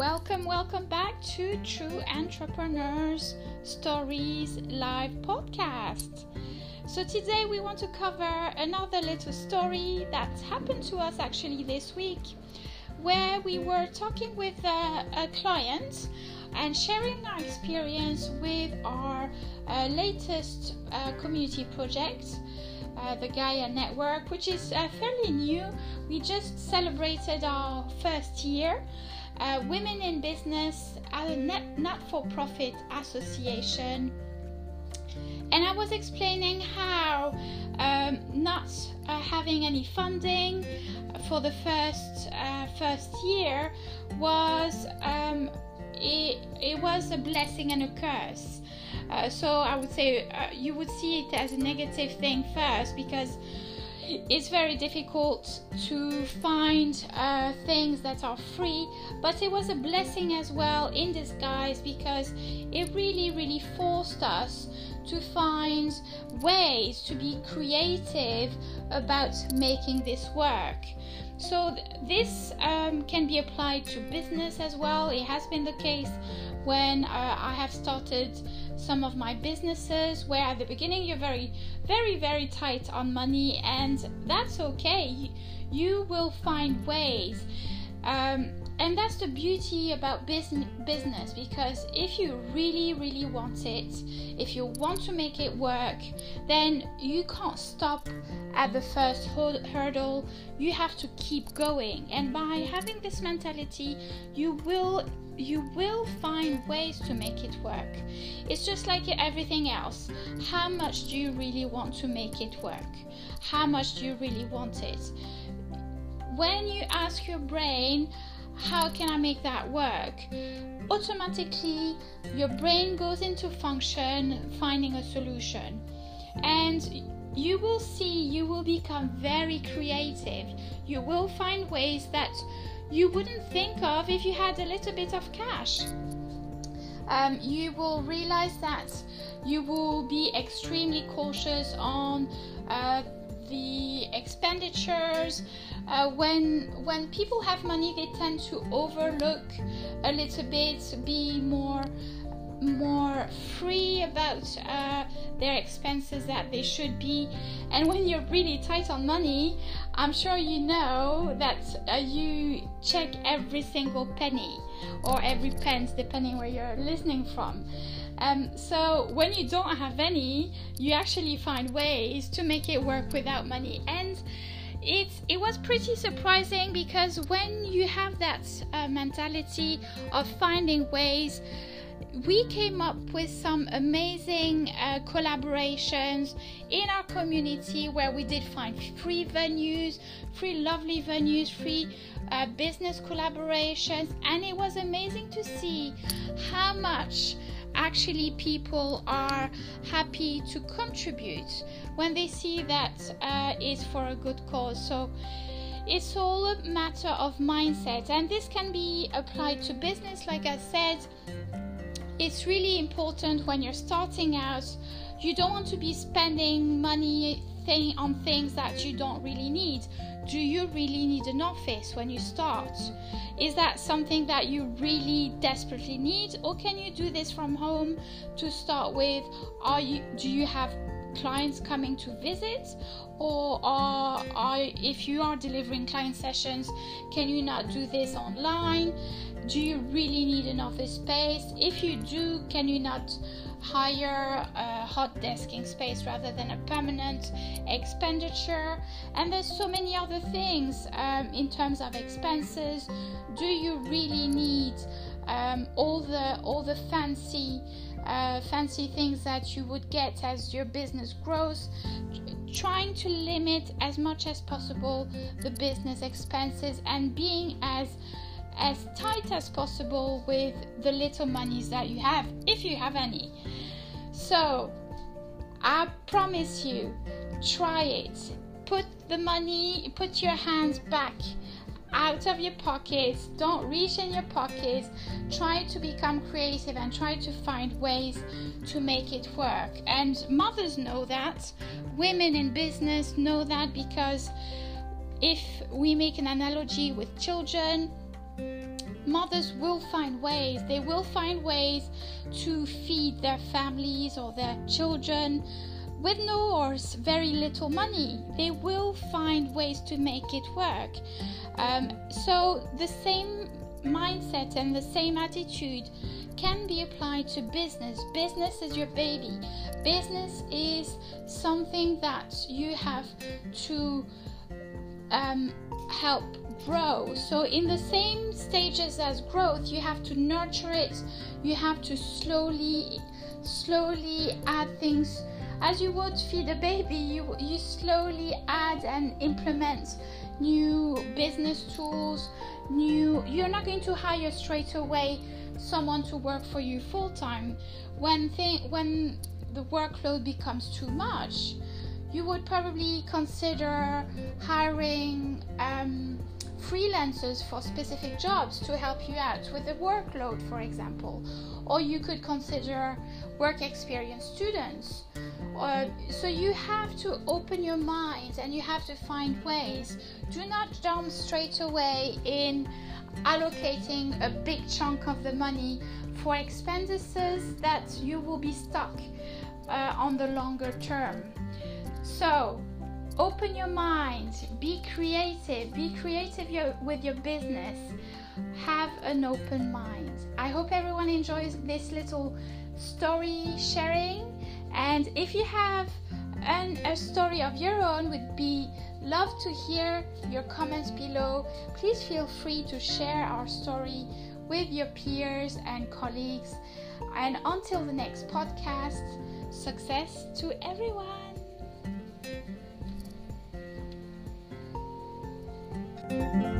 Welcome, welcome back to True Entrepreneurs Stories Live podcast. So, today we want to cover another little story that happened to us actually this week, where we were talking with a, a client and sharing our experience with our uh, latest uh, community project. Uh, the Gaia Network, which is uh, fairly new. We just celebrated our first year. Uh, Women in Business as a not for profit association. And I was explaining how um, not uh, having any funding for the first uh, first year was um, it, it was a blessing and a curse. Uh, so I would say uh, you would see it as a negative thing first because it's very difficult to find uh, things that are free, but it was a blessing as well in disguise because it really, really forced us to find ways to be creative about making this work. So, th- this um, can be applied to business as well. It has been the case when uh, I have started some of my businesses where at the beginning you're very, very, very tight on money, and that's okay. You will find ways. Um, and that's the beauty about business because if you really, really want it, if you want to make it work, then you can't stop at the first hurdle. You have to keep going. And by having this mentality, you will you will find ways to make it work. It's just like everything else. How much do you really want to make it work? How much do you really want it? When you ask your brain, how can I make that work? Automatically, your brain goes into function finding a solution. And you will see you will become very creative. You will find ways that you wouldn't think of if you had a little bit of cash. Um, you will realize that you will be extremely cautious on uh, the expenditures. Uh, when when people have money, they tend to overlook a little bit, be more more free about uh, their expenses that they should be. And when you're really tight on money, I'm sure you know that uh, you check every single penny or every pence, depending where you're listening from. Um, so when you don't have any, you actually find ways to make it work without money. And it it was pretty surprising because when you have that uh, mentality of finding ways we came up with some amazing uh, collaborations in our community where we did find free venues, free lovely venues, free uh, business collaborations, and it was amazing to see how much actually people are happy to contribute when they see that uh, it's for a good cause. So it's all a matter of mindset, and this can be applied to business, like I said it's really important when you're starting out. You don't want to be spending money th- on things that you don't really need. Do you really need an office when you start? Is that something that you really desperately need, or can you do this from home to start with? Are you do you have clients coming to visit or if you are delivering client sessions can you not do this online do you really need an office space? If you do, can you not hire a hot desking space rather than a permanent expenditure? And there's so many other things um, in terms of expenses. Do you really need um, all the all the fancy uh, fancy things that you would get as your business grows? Trying to limit as much as possible the business expenses and being as as tight as possible with the little monies that you have, if you have any. So, I promise you, try it. Put the money, put your hands back out of your pockets. Don't reach in your pockets. Try to become creative and try to find ways to make it work. And mothers know that. Women in business know that because if we make an analogy with children, mothers will find ways. They will find ways to feed their families or their children with no or very little money. They will find ways to make it work. Um, so the same mindset and the same attitude can be applied to business. Business is your baby. Business is something that you have to um, help grow. So, in the same stages as growth, you have to nurture it. You have to slowly, slowly add things as you would feed a baby. You you slowly add and implement new business tools. New. You're not going to hire straight away someone to work for you full time. When thing when the workload becomes too much, you would probably consider hiring um, freelancers for specific jobs to help you out with the workload, for example. Or you could consider work experience students. So you have to open your mind and you have to find ways. Do not jump straight away in allocating a big chunk of the money for expenses that you will be stuck uh, on the longer term. So, open your mind, be creative, be creative your, with your business, have an open mind. I hope everyone enjoys this little story sharing. And if you have an, a story of your own, would be love to hear your comments below. Please feel free to share our story with your peers and colleagues. And until the next podcast, success to everyone. Thank you.